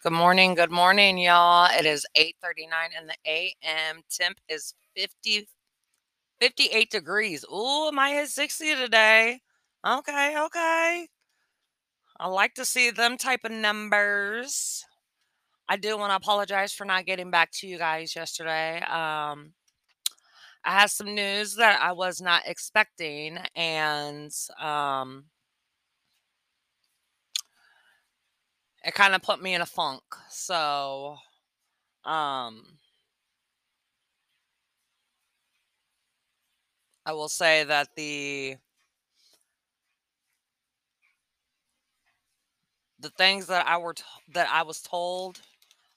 Good morning, good morning, y'all. It is 8:39 in the AM. Temp is 50 58 degrees. Ooh, might hit 60 today. Okay, okay. I like to see them type of numbers. I do want to apologize for not getting back to you guys yesterday. Um, I had some news that I was not expecting, and um, it kind of put me in a funk. So, um, I will say that the the things that I were t- that I was told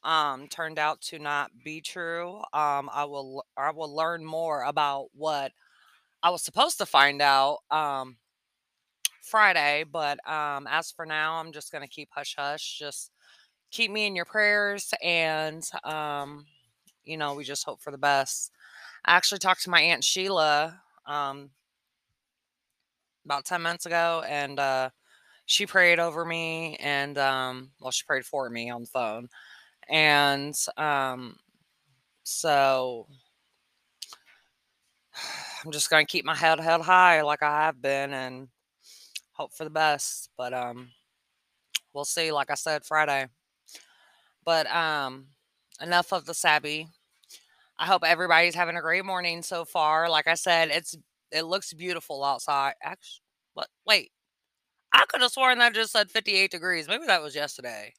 um turned out to not be true. Um I will I will learn more about what I was supposed to find out um Friday, but um as for now, I'm just going to keep hush hush. Just keep me in your prayers and um you know, we just hope for the best. I actually talked to my aunt Sheila um about 10 minutes ago and uh she prayed over me and um well she prayed for me on the phone and um so i'm just going to keep my head held high like i have been and hope for the best but um we'll see like i said friday. But um enough of the sabby i hope everybody's having a great morning so far. Like i said it's it looks beautiful outside. Actually what wait. I could have sworn that just said 58 degrees. Maybe that was yesterday.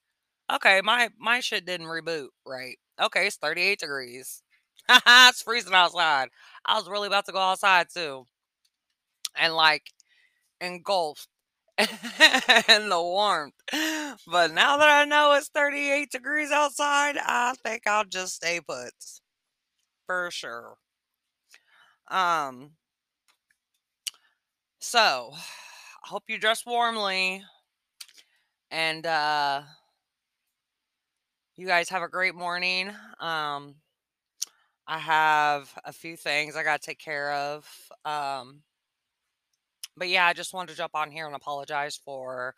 Okay, my my shit didn't reboot right. Okay, it's 38 degrees. it's freezing outside. I was really about to go outside too. And like engulfed in the warmth. But now that I know it's 38 degrees outside, I think I'll just stay put for sure. Um so I hope you dress warmly and uh you guys have a great morning. Um I have a few things I got to take care of. Um, but yeah, I just wanted to jump on here and apologize for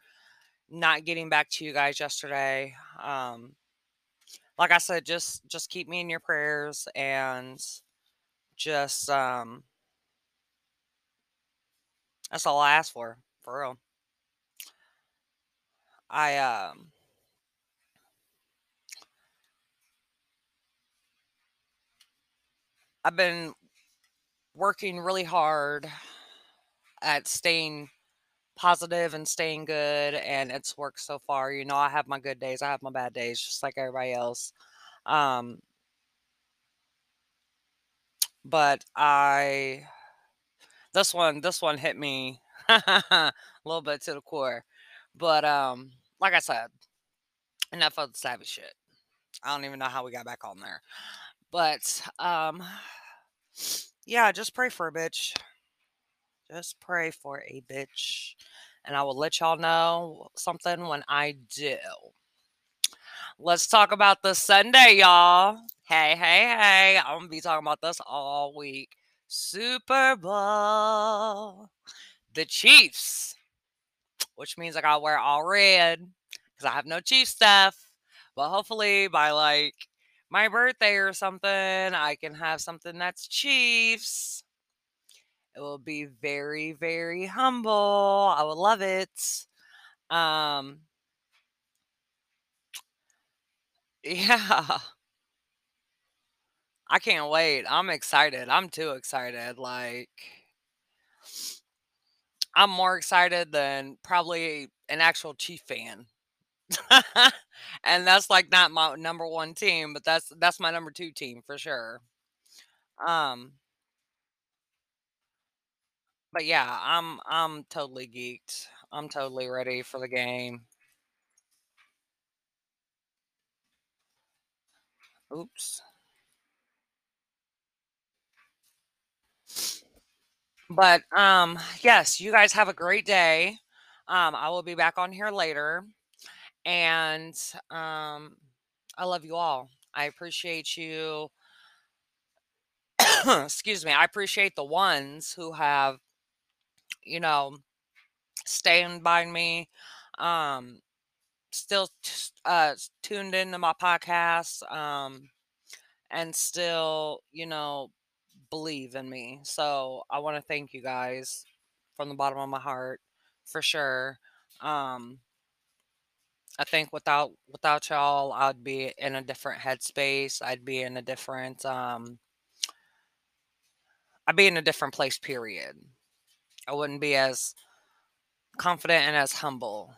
not getting back to you guys yesterday. Um, like I said, just just keep me in your prayers and just um, that's all I ask for, for real. I um, I've been working really hard at staying positive and staying good and it's worked so far. You know, I have my good days, I have my bad days just like everybody else. Um, but I this one this one hit me a little bit to the core. But um, like I said, enough of the savage shit. I don't even know how we got back on there. But um, yeah, just pray for a bitch. Just pray for a bitch. And I will let y'all know something when I do. Let's talk about the Sunday, y'all. Hey, hey, hey. I'm going to be talking about this all week. Super Bowl. The Chiefs, which means I got to wear all red because I have no Chiefs stuff. But hopefully by like my birthday or something, I can have something that's Chiefs. It will be very, very humble. I would love it. Um, yeah. I can't wait. I'm excited. I'm too excited. Like, I'm more excited than probably an actual Chief fan. and that's like not my number one team, but that's that's my number two team for sure. Um, but yeah, I'm I'm totally geeked. I'm totally ready for the game. Oops. But um, yes, you guys have a great day. Um, I will be back on here later. And um, I love you all. I appreciate you. Excuse me. I appreciate the ones who have, you know, stand by me, um, still t uh, tuned into my podcast, um, and still, you know, believe in me. So, I wanna thank you guys from the bottom of my heart for sure. Um I think without without y'all, I'd be in a different headspace. I'd be in a different, um I'd be in a different place, period. I wouldn't be as confident and as humble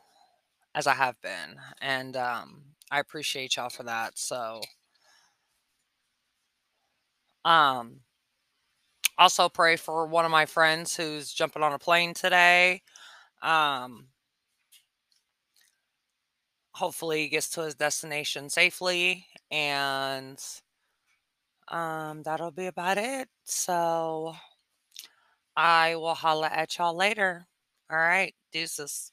as I have been, and, um, I appreciate y'all for that, so um also pray for one of my friends who's jumping on a plane today. Um hopefully, he gets to his destination safely, and um, that'll be about it. So I will holla at y'all later. Alright, deuces.